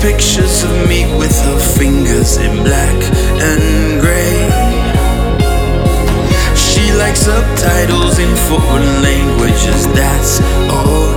pictures of me with her fingers in black and grey. She likes subtitles in foreign languages, that's all.